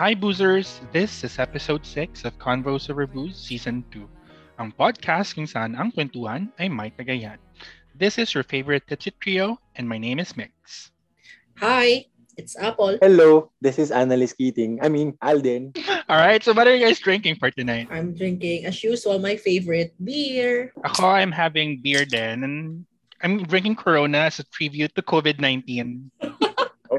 Hi Boozers! This is episode 6 of Convos Over Booze Season 2, ang podcast kung saan ang kwentuhan ay may tagayan. This is your favorite Titsit Trio, and my name is Mix. Hi, it's Apple. Hello, this is Annalise Keating. I mean, Alden. Alright, so what are you guys drinking for tonight? I'm drinking, as usual, my favorite beer. Ako, I'm having beer din, and I'm drinking Corona as a tribute to COVID-19.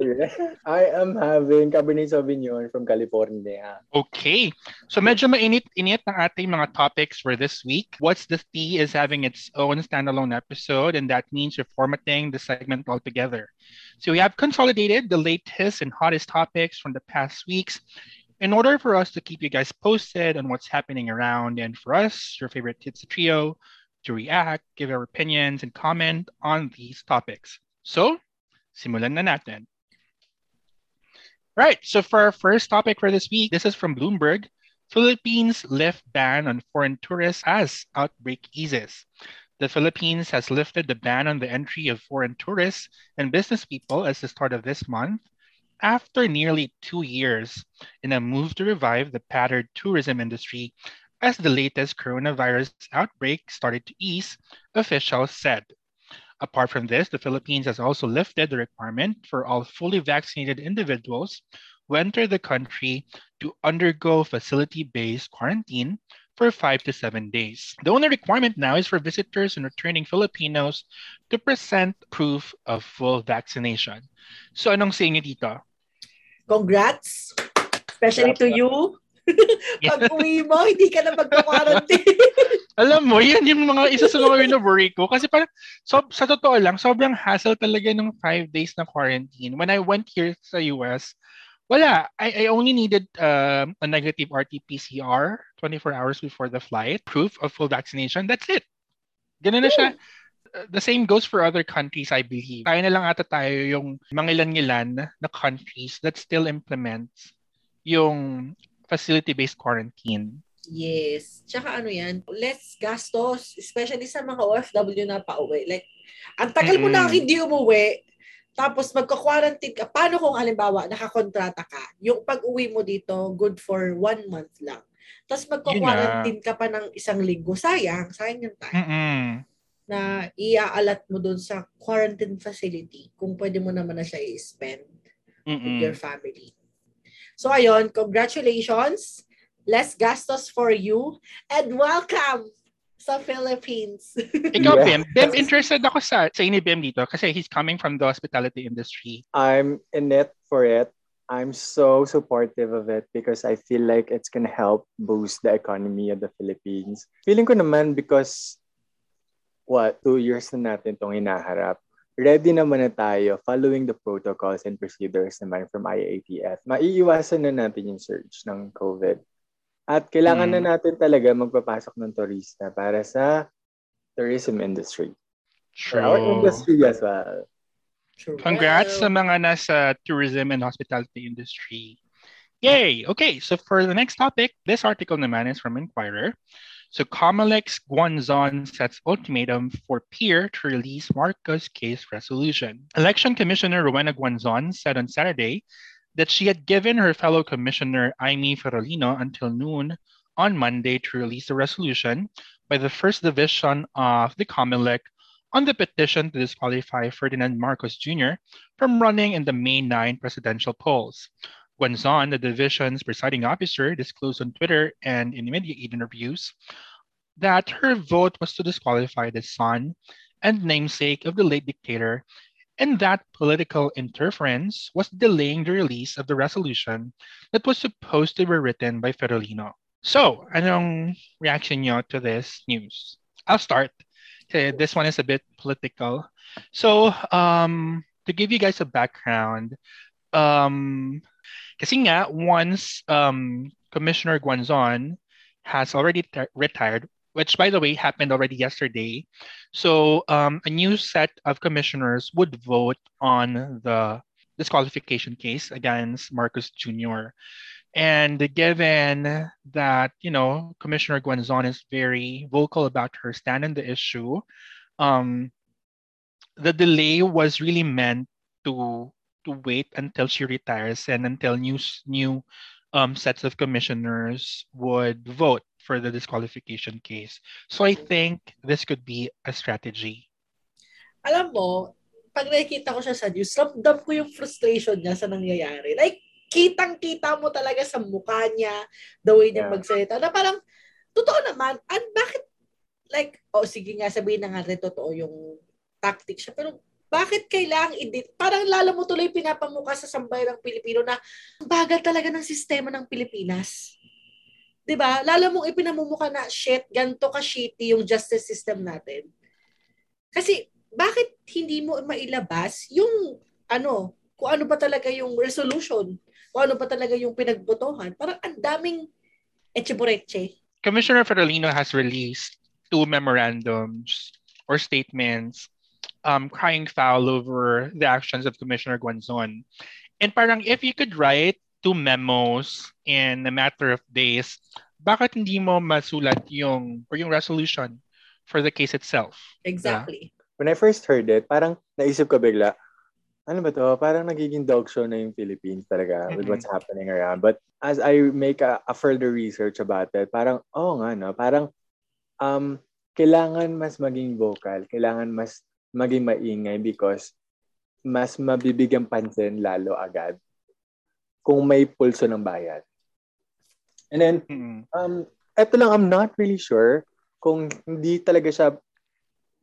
I am having Cabernet Sauvignon from California. Okay. So medyo mainit-init ng ating mga topics for this week. What's the Tea is having its own standalone episode, and that means we're formatting the segment altogether. So we have consolidated the latest and hottest topics from the past weeks in order for us to keep you guys posted on what's happening around, and for us, your favorite Tits Trio, to react, give our opinions, and comment on these topics. So, simulan na natin. Right. So for our first topic for this week, this is from Bloomberg. Philippines lift ban on foreign tourists as outbreak eases. The Philippines has lifted the ban on the entry of foreign tourists and business people as the start of this month after nearly two years in a move to revive the battered tourism industry as the latest coronavirus outbreak started to ease, officials said. Apart from this, the Philippines has also lifted the requirement for all fully vaccinated individuals who enter the country to undergo facility based quarantine for five to seven days. The only requirement now is for visitors and returning Filipinos to present proof of full vaccination. So, anong sa inyo dito? Congrats! Especially to you. Pag uwi mo, hindi ka na magpa-quarantine. Alam mo, yan yung mga isa sa mga wino-worry ko. Kasi parang, so, sa totoo lang, sobrang hassle talaga ng five days na quarantine. When I went here sa US, wala. I, I only needed uh, a negative RT-PCR 24 hours before the flight, proof of full vaccination. That's it. Ganun na siya. The same goes for other countries, I believe. Kaya na lang ata tayo yung mangilan-ngilan na countries that still implements yung facility-based quarantine. Yes. Tsaka ano yan, less gastos, especially sa mga OFW na pauwi. Like, ang tagal mo na Mm-mm. hindi umuwi, tapos magka-quarantine ka. Paano kung halimbawa, nakakontrata ka? Yung pag-uwi mo dito, good for one month lang. Tapos magka-quarantine ka pa ng isang linggo. Sayang. Sayang yung time Mm-mm. na iaalat mo dun sa quarantine facility kung pwede mo naman na siya i-spend with Mm-mm. your family. So ayun, congratulations. Less gastos for you and welcome sa Philippines. Ikaw, Yeah. Bim. Bim, interested ako sa, sa ini Bim dito kasi he's coming from the hospitality industry. I'm in it for it. I'm so supportive of it because I feel like it's gonna help boost the economy of the Philippines. Feeling ko naman because what, two years na natin itong hinaharap. Ready naman na tayo following the protocols and procedures naman from IATF. Maiiwasan na natin yung surge ng COVID. At kailangan Mm. na natin talaga magpapasok ng turista para sa tourism industry. For our industry as well. True. Congrats sa mga nasa tourism and hospitality industry. Yay! Okay, so for the next topic, this article naman is from Inquirer. So Comelec Guanzon sets ultimatum for peer to release Marcos case resolution. Election Commissioner Rowena Guanzon said on Saturday that she had given her fellow commissioner Aimee Ferolino until noon on Monday to release the resolution by the first division of the Comelec on the petition to disqualify Ferdinand Marcos Jr. from running in the May 9 presidential polls. Guanzon, the division's presiding officer, disclosed on Twitter and in media interviews that her vote was to disqualify the son and namesake of the late dictator, and that political interference was delaying the release of the resolution that was supposed to be written by Ferolino. So, anong reaction nyo to this news? I'll start. Okay, this one is a bit political. So, um, to give you guys a background, um, kasi nga, once um, Commissioner Guanzon has already retired, which by the way happened already yesterday. So um, a new set of commissioners would vote on the disqualification case against Marcos Jr. And given that, you know, Commissioner Guanzon is very vocal about her stand on the issue, um, the delay was really meant to to wait until she retires and until new new um, sets of commissioners would vote for the disqualification case. So I think this could be a strategy. Alam mo, pag nakikita ko siya sa news, ramdam ko yung frustration niya sa nangyayari. Like, kitang-kita mo talaga sa mukha niya, the way niya yeah. magsalita, na parang, totoo naman, and bakit, like, oh, sige nga, sabihin na nga rin totoo yung tactic siya, pero bakit kailangang edit? Parang lalo mo tuloy pinapamukha sa sambayan ng Pilipino na bagal talaga ng sistema ng Pilipinas. 'Di ba? Lalo mong ipinamumukha na shit, ganto ka shitty yung justice system natin. Kasi bakit hindi mo mailabas yung ano, kung ano pa talaga yung resolution, kung ano pa talaga yung pinagbotohan. Parang ang daming echebureche. Commissioner Ferolino has released two memorandums or statements um, crying foul over the actions of Commissioner Guanzon. And parang if you could write two memos in a matter of days, bakit hindi mo masulat yung or yung resolution for the case itself? Exactly. Yeah? When I first heard it, parang naisip ko bigla, ano ba to? Parang nagiging dog show na yung Philippines talaga mm-hmm. with what's happening around. But as I make a, a further research about it, parang, oh nga no, parang um, kailangan mas maging vocal, kailangan mas maging maingay because mas mabibigyan pansin lalo agad kung may pulso ng bayan. And then, um, eto lang, I'm not really sure kung hindi talaga siya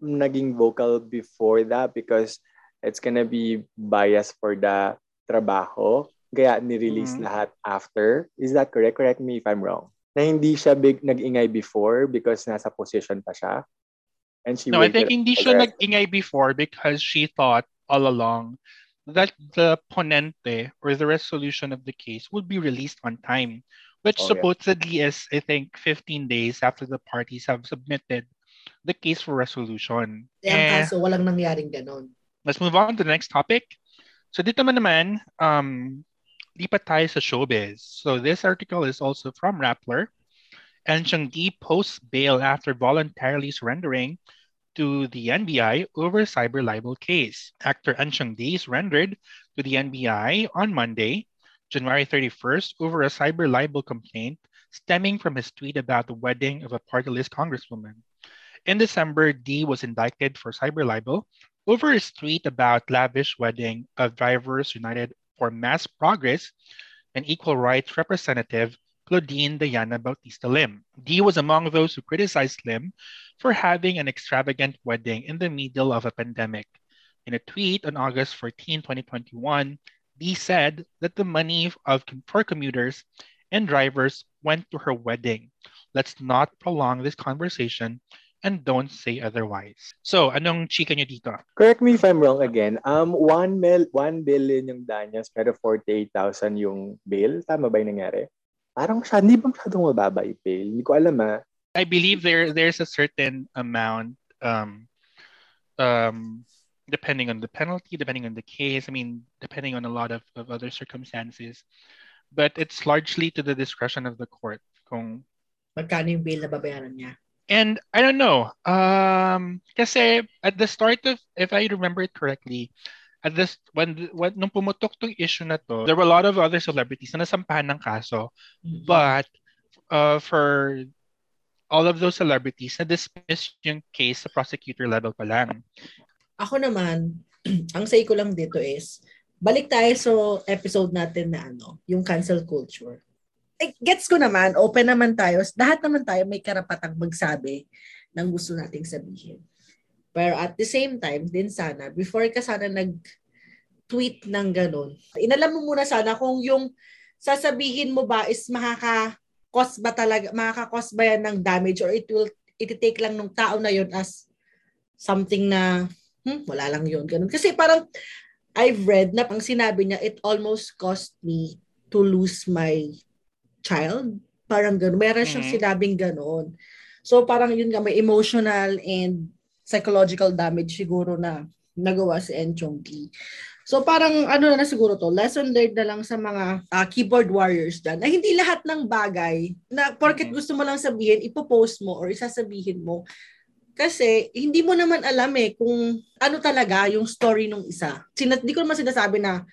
naging vocal before that because it's gonna be bias for the trabaho. Kaya ni-release mm-hmm. lahat after. Is that correct? Correct me if I'm wrong. Na hindi siya big nag-ingay before because nasa position pa siya. And she no, I think hindi siya nag-ingay before because she thought all along that the ponente or the resolution of the case would be released on time, which oh, supposedly yeah. is, I think, 15 days after the parties have submitted the case for resolution. Eh, kaso walang nangyaring ganon. Let's move on to the next topic. So dito naman naman, um, lipat tayo sa showbiz. So this article is also from Rappler. Enchong Dee posts bail after voluntarily surrendering to the NBI over cyber libel case. Actor Enchong Dee surrendered to the NBI on Monday, January 31st, over a cyber libel complaint stemming from his tweet about the wedding of a party list congresswoman. In December, Dee was indicted for cyber libel over his tweet about lavish wedding of Drivers United for Mass Progress, an equal rights representative Claudine Diana Bautista Lim. Dee was among those who criticized Lim for having an extravagant wedding in the middle of a pandemic. In a tweet on August 14, 2021, Dee said that the money of, for commuters and drivers went to her wedding. Let's not prolong this conversation and don't say otherwise. So, anong chika nyo dito? Correct me if I'm wrong again. Um, 1 mil, 1 billion yung Danyas, pero 48,000 yung bill. Tama ba yung nangyari? Parang siya, hindi ba masyadong mababa i-pay? Hindi ko alam ah. I believe there there's a certain amount um um depending on the penalty, depending on the case, I mean, depending on a lot of, of other circumstances. But it's largely to the discretion of the court kung magkano yung bail na babayaran niya. And I don't know. Um kasi at the start of if I remember it correctly, at this when when nung pumutok tong issue na to, there were a lot of other celebrities na nasampahan ng kaso. Mm-hmm. But uh, for all of those celebrities na dismiss yung case sa prosecutor level pa lang. Ako naman, ang say ko lang dito is balik tayo sa episode natin na ano, yung cancel culture. Eh, gets ko naman, open naman tayo. Lahat naman tayo may karapatang magsabi ng gusto nating sabihin. Pero at the same time, din sana, before ka sana nag-tweet ng ganun, inalam mo muna sana kung yung sasabihin mo ba is makaka-cause ba talaga, makaka-cause ba yan ng damage or it will, iti-take lang ng tao na yon as something na, hmm, wala lang yun. Ganun. Kasi parang, I've read na pang sinabi niya, it almost cost me to lose my child. Parang gano'n. Meron siyang mm-hmm. sinabing gano'n. So parang yun nga, may emotional and psychological damage siguro na nagawa si Enchong Ki. So parang ano na, siguro to, lesson learned na lang sa mga uh, keyboard warriors dyan na hindi lahat ng bagay na porket gusto mo lang sabihin, ipopost mo or isasabihin mo. Kasi hindi mo naman alam eh kung ano talaga yung story nung isa. Sinat, di ko naman sinasabi na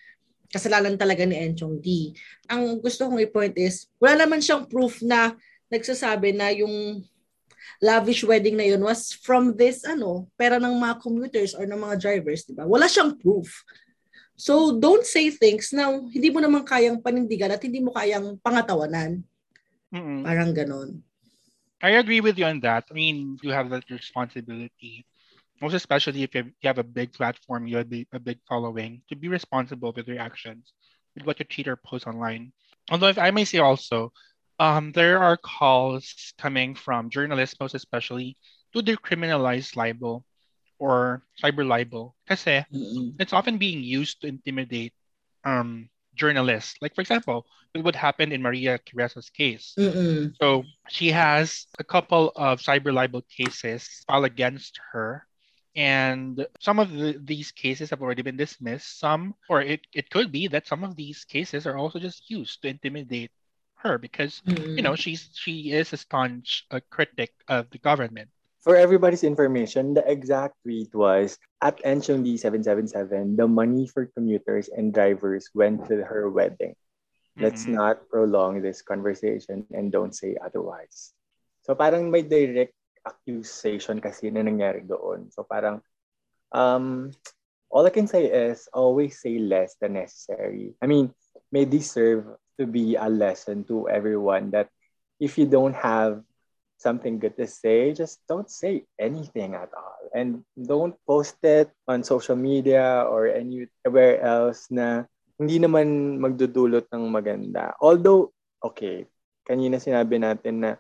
kasalanan talaga ni Enchong D. Ang gusto kong i-point is, wala naman siyang proof na nagsasabi na yung lavish wedding na yun was from this ano, pera ng mga commuters or ng mga drivers, di ba? Wala siyang proof. So don't say things na hindi mo naman kayang panindigan at hindi mo kayang pangatawanan. Mm-mm. Parang ganon. I agree with you on that. I mean, you have that responsibility most especially if you have a big platform, you have a big following, to be responsible with your actions, with what you tweet or post online. Although, if I may say also, um, there are calls coming from journalists, most especially, to decriminalize libel or cyber libel. Kasi mm-hmm. it's often being used to intimidate um, journalists. Like, for example, what happened in Maria Ressa's case. Mm-mm. So she has a couple of cyber libel cases filed against her and some of the, these cases have already been dismissed. Some, or it, it could be that some of these cases are also just used to intimidate her because mm-hmm. you know she's she is a staunch uh, critic of the government. For everybody's information, the exact tweet was at Enchong D777, the money for commuters and drivers went to her wedding. Let's mm-hmm. not prolong this conversation and don't say otherwise. So parang may direct accusation kasi na nangyari doon. So parang, um, all I can say is always say less than necessary. I mean, may this serve to be a lesson to everyone that if you don't have something good to say, just don't say anything at all. And don't post it on social media or anywhere else na hindi naman magdudulot ng maganda. Although, okay, kanina sinabi natin na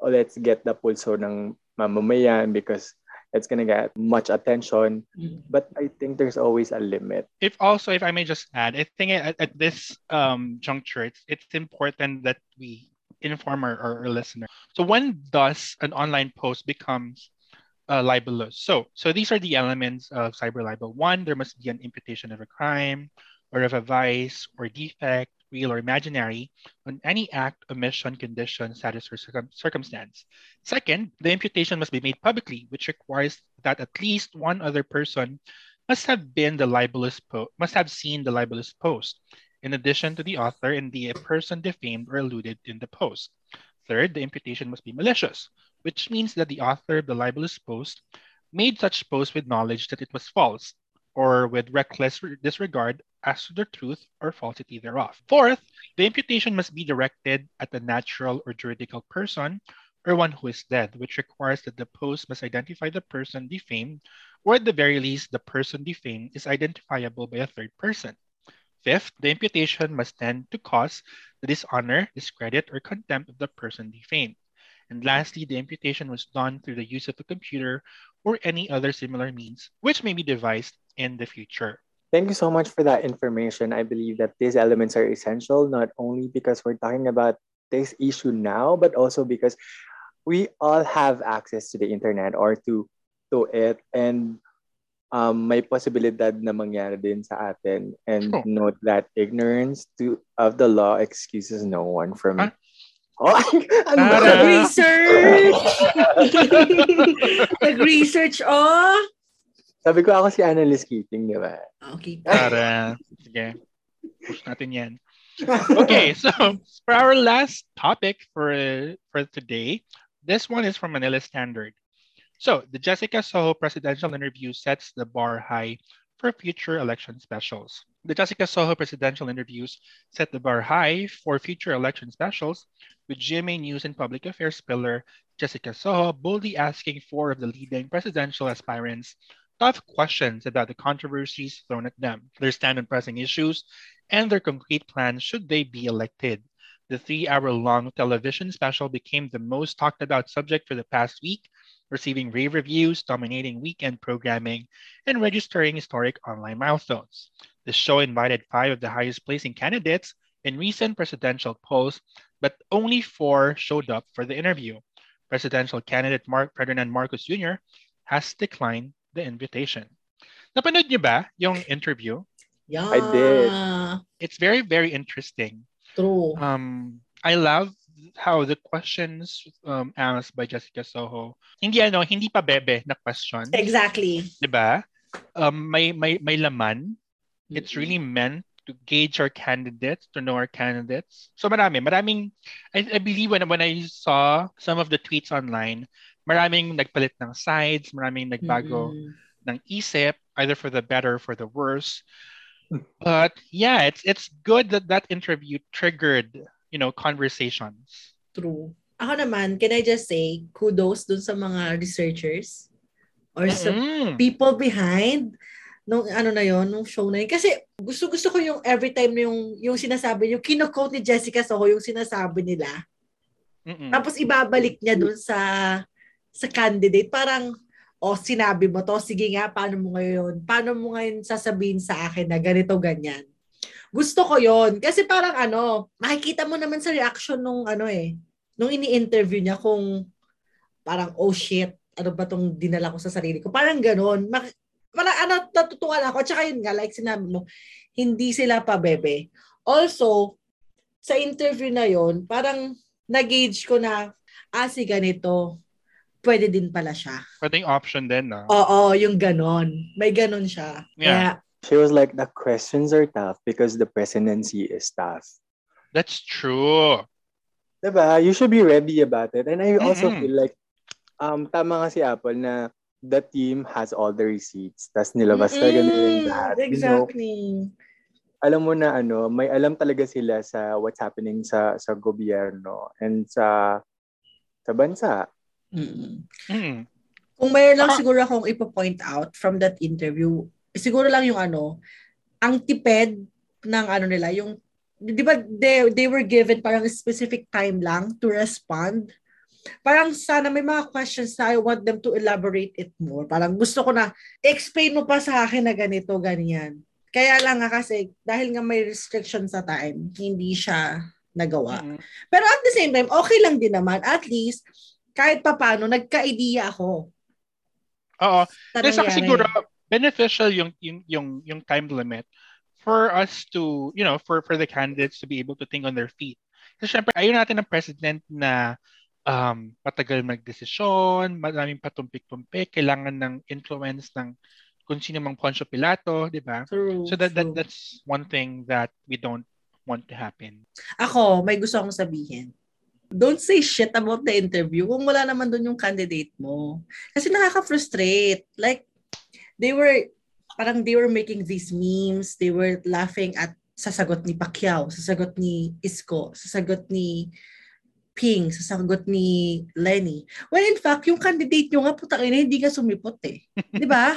oh, let's get the pulso ng mamamayan because it's gonna get much attention. Mm. But I think there's always a limit. If also, if I may just add, I think at, at this um, juncture, it's, it's important that we inform our, our, listener. So when does an online post becomes uh, libelous? So, so these are the elements of cyber libel. One, there must be an imputation of a crime or of a vice or defect real or imaginary, on any act, omission, condition, status, or circum- circumstance. Second, the imputation must be made publicly, which requires that at least one other person must have been the libelous must have seen the libelous post, in addition to the author and the person defamed or alluded in the post. Third, the imputation must be malicious, which means that the author of the libelous post made such post with knowledge that it was false or with reckless disregard as to the truth or falsity thereof. Fourth, the imputation must be directed at a natural or juridical person or one who is dead, which requires that the post must identify the person defamed, or at the very least, the person defamed is identifiable by a third person. Fifth, the imputation must tend to cause the dishonor, discredit, or contempt of the person defamed. And lastly, the imputation was done through the use of a computer or any other similar means, which may be devised in the future. Thank you so much for that information. I believe that these elements are essential, not only because we're talking about this issue now, but also because we all have access to the internet or to to it and um, may posibilidad na mangyari din sa atin. And sure. note that ignorance to of the law excuses no one from huh? Oh, ano Nag-research! Nag-research, oh! Sabi ko ako si Annalise Keating, di ba? Ah, okay. Para, sige. Push natin yan. Okay, so for our last topic for for today, this one is from Manila Standard. So the Jessica Soho presidential interview sets the bar high for future election specials. The Jessica Soho presidential interviews set the bar high for future election specials, with GMA News and Public Affairs pillar Jessica Soho boldly asking four of the leading presidential aspirants tough questions about the controversies thrown at them, their stand on pressing issues, and their concrete plans should they be elected. The three hour long television special became the most talked about subject for the past week, receiving rave reviews, dominating weekend programming, and registering historic online milestones. The show invited five of the highest placing candidates in recent presidential polls, but only four showed up for the interview. Presidential candidate Mark Ferdinand Marcos Jr. has declined the invitation. Napanood niyo ba yung interview? Yeah. I did. It's very, very interesting. True. Um, I love how the questions um, asked by Jessica Soho, hindi ano, hindi pa bebe na question. Exactly. 'Di ba? Um, may may may laman. It's really meant to gauge our candidates, to know our candidates. So marami, maraming, I, I believe when, when I saw some of the tweets online, maraming nagpalit ng sides, maraming nagbago mm-hmm. ng isip, either for the better or for the worse. But yeah, it's it's good that that interview triggered, you know, conversations. True. Ako naman, can I just say kudos dun sa mga researchers or mm-hmm. sa people behind nung ano na yon nung show na yun. Kasi gusto gusto ko yung every time yung yung sinasabi yung kino-quote ni Jessica Soho yung sinasabi nila. Mm-mm. Tapos ibabalik niya dun sa sa candidate parang oh sinabi mo to sige nga paano mo ngayon paano mo ngayon sasabihin sa akin na ganito ganyan. Gusto ko yon kasi parang ano makikita mo naman sa reaction nung ano eh nung ini-interview niya kung parang oh shit ano ba tong dinala ko sa sarili ko parang ganon para ano, natutuwa ako. Tsaka yun nga, like sinabi mo, hindi sila pa bebe. Also, sa interview na yon parang nag-gauge ko na, ah, si ganito, pwede din pala siya. Pwedeng option din, no? Oo, yung ganon. May ganon siya. Yeah. Kaya, She was like, the questions are tough because the presidency is tough. That's true. Diba? You should be ready about it. And I also mm-hmm. feel like, um, tama nga si Apple na the team has all the receipts. Tapos nilabas mm-hmm. talaga nila yung lahat. Exactly. You know, alam mo na ano, may alam talaga sila sa what's happening sa sa gobyerno and sa sa bansa. Mm-hmm. Mm-hmm. Kung mayroon lang uh, siguro akong ipo-point out from that interview, siguro lang yung ano, ang tipid ng ano nila, yung 'di ba they, they were given parang specific time lang to respond parang sana may mga questions na I want them to elaborate it more. Parang gusto ko na, explain mo pa sa akin na ganito, ganyan. Kaya lang nga kasi, dahil nga may restriction sa time, hindi siya nagawa. Mm-hmm. Pero at the same time, okay lang din naman. At least, kahit pa paano, nagka-idea ako. Oo. Kasi siguro, beneficial yung, yung, yung, yung time limit for us to, you know, for, for the candidates to be able to think on their feet. Kasi syempre, ayun natin ng president na um, matagal magdesisyon, maraming patumpik-tumpik, kailangan ng influence ng kung sino mang Poncio Pilato, di ba? So that, that that's one thing that we don't want to happen. Ako, may gusto akong sabihin. Don't say shit about the interview kung wala naman doon yung candidate mo. Kasi nakaka-frustrate. Like, they were, parang they were making these memes, they were laughing at sasagot ni Pacquiao, sasagot ni Isko, sasagot ni Ping sa sagot ni Lenny. Well, in fact, yung candidate nyo nga, putang ina, hindi nga sumipot eh. Di ba?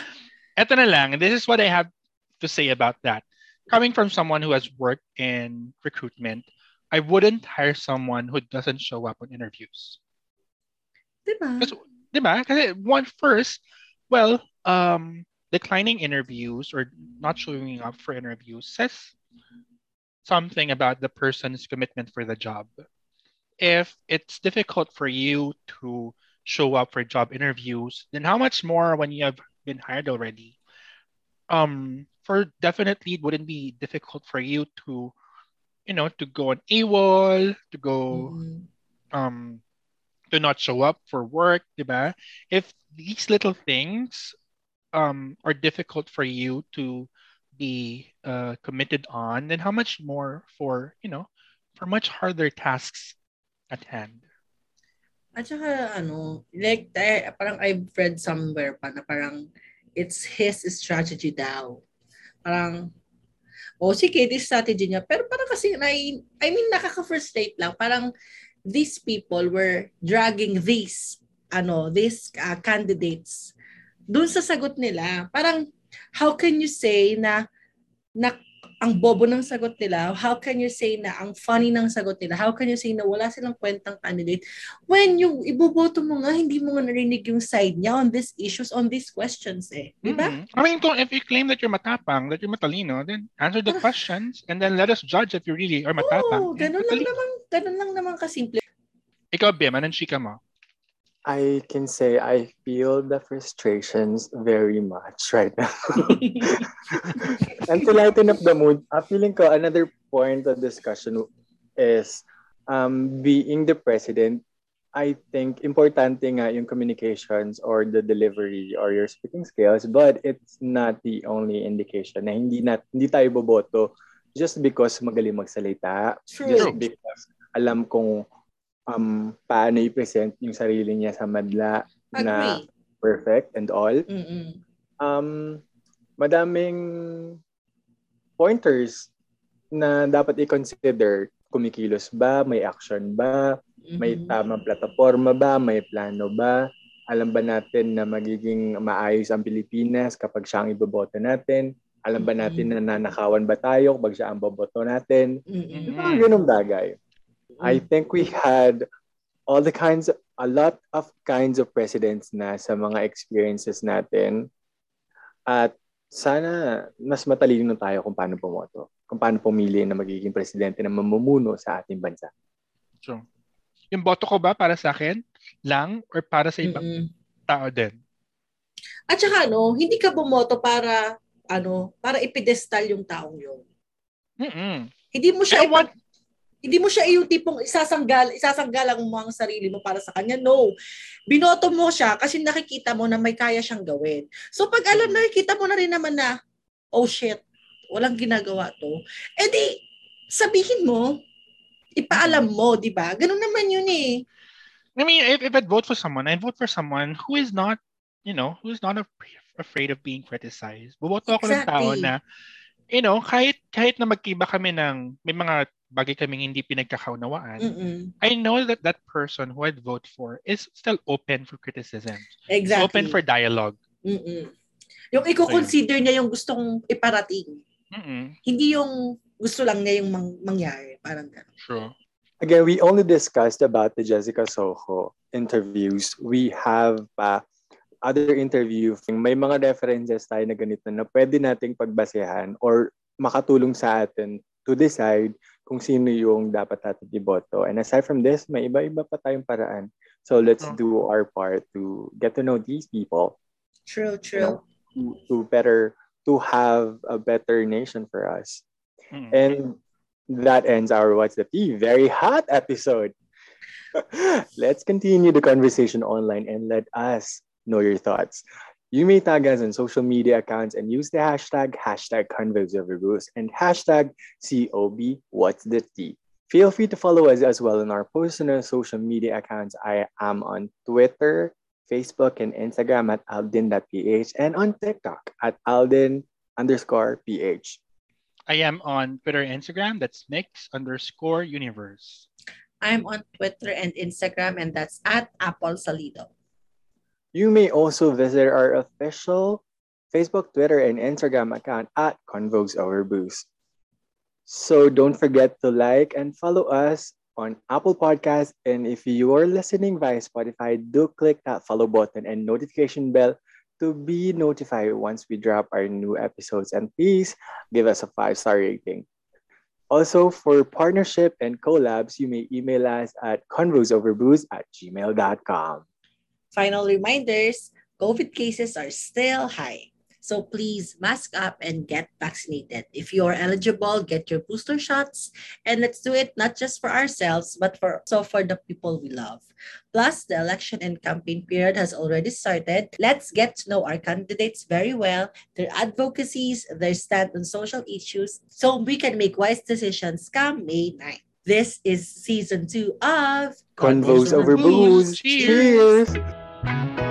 Ito na lang. This is what I have to say about that. Coming from someone who has worked in recruitment, I wouldn't hire someone who doesn't show up on interviews. Diba? Kasi, diba? Kasi one first, well, um, declining interviews or not showing up for interviews says something about the person's commitment for the job if it's difficult for you to show up for job interviews, then how much more when you have been hired already? Um, for definitely it wouldn't be difficult for you to, you know, to go on AWOL, to go, mm-hmm. um, to not show up for work, diba? If these little things um, are difficult for you to be uh, committed on, then how much more for, you know, for much harder tasks at hand. At saka, ano, like, eh, parang I've read somewhere pa na parang it's his strategy daw. Parang, oh, sige, this strategy niya. Pero parang kasi, I, I mean, nakaka-frustrate lang. Parang, these people were dragging these, ano, these uh, candidates dun sa sagot nila. Parang, how can you say na, na ang bobo ng sagot nila, how can you say na ang funny ng sagot nila? How can you say na wala silang kwentang candidate when yung iboboto mo nga, hindi mo nga narinig yung side niya on these issues, on these questions eh. Di ba? Mm-hmm. I mean, if you claim that you're matapang, that you're matalino, then answer the questions and then let us judge if you really are matapang. Oo, ganun lang naman, ganun lang naman kasimple. Ikaw, Bim, anong chika mo? I can say I feel the frustrations very much right now. and to lighten up the mood, I'm feeling ko another point of discussion is um, being the president. I think importante nga yung communications or the delivery or your speaking skills, but it's not the only indication na hindi, na, hindi tayo boboto just because magaling magsalita. True. Just because alam kong um, paano i-present yung sarili niya sa madla na Agree. perfect and all. Mm-mm. Um, madaming pointers na dapat i-consider. Kumikilos ba? May action ba? May Mhm. tamang plataforma ba? May plano ba? Alam ba natin na magiging maayos ang Pilipinas kapag siya ang iboboto natin? Alam ba natin na nanakawan ba tayo kapag siya ang boboto natin? Mm-mm. Yung Mga ganun bagay. I think we had all the kinds, a lot of kinds of presidents na sa mga experiences natin. At sana mas matalino tayo kung paano pumoto. Kung paano pumili na magiging presidente na mamumuno sa ating bansa. So, yung boto ko ba para sa akin lang or para sa ibang Mm-mm. tao din? At saka ano, hindi ka bumoto para ano, para ipidestal yung taong yun. Mm-mm. Hindi mo siya I want- ipa- hindi mo siya yung tipong isasanggal, isasanggalang mo ang sarili mo para sa kanya. No. Binoto mo siya kasi nakikita mo na may kaya siyang gawin. So pag alam, nakikita mo na rin naman na, oh shit, walang ginagawa to. Eh di, sabihin mo, ipaalam mo, di ba? Ganun naman yun eh. I mean, if, if I'd vote for someone, I'd vote for someone who is not, you know, who is not af- afraid of being criticized. Buboto ako ng tao Exactly. na, you know, kahit kahit na magkiba kami ng, may mga bagay kaming hindi pinagkakaunawaan, Mm-mm. I know that that person who I'd vote for is still open for criticism. Is Exactly. open for dialogue. Mm-mm. Yung i-consider niya yung gustong iparating. Mm-mm. Hindi yung gusto lang niya yung mang- mangyari. Parang gano'n. True. Again, we only discussed about the Jessica Soho interviews. We have pa other interview. May mga references tayo na ganito na pwede nating pagbasehan or makatulong sa atin to decide kung sino yung dapat natin iboto. And aside from this, may iba-iba pa tayong paraan. So let's Oh. do our part to get to know these people, True, you true. know, to, to better, to have a better nation for us. Mm. And that ends our What's the Tea very hot episode. Let's continue the conversation online and let us know your thoughts. You may tag us on social media accounts and use the hashtag hashtag Convos Over Booze and hashtag COB What's the Tea. Feel free to follow us as well on our personal social media accounts. I am on Twitter, Facebook, and Instagram at aldin.ph and on TikTok at aldin underscore ph. I am on Twitter and Instagram. That's mix underscore universe. I'm on Twitter and Instagram and that's at Apple Salido. You may also visit our official Facebook, Twitter, and Instagram account at Convos Over Booze. So don't forget to like and follow us on Apple Podcasts. And if you are listening via Spotify, do click that follow button and notification bell to be notified once we drop our new episodes. And please give us a five star rating. Also, for partnership and collabs, you may email us at convosoverbooze at gmail.com. Final reminders, COVID cases are still high. So please mask up and get vaccinated. If you are eligible, get your booster shots. And let's do it not just for ourselves, but for so for the people we love. Plus, the election and campaign period has already started. Let's get to know our candidates very well, their advocacies, their stand on social issues, so we can make wise decisions come May 9th. This is season two of Convos over booze. Cheers. Cheers.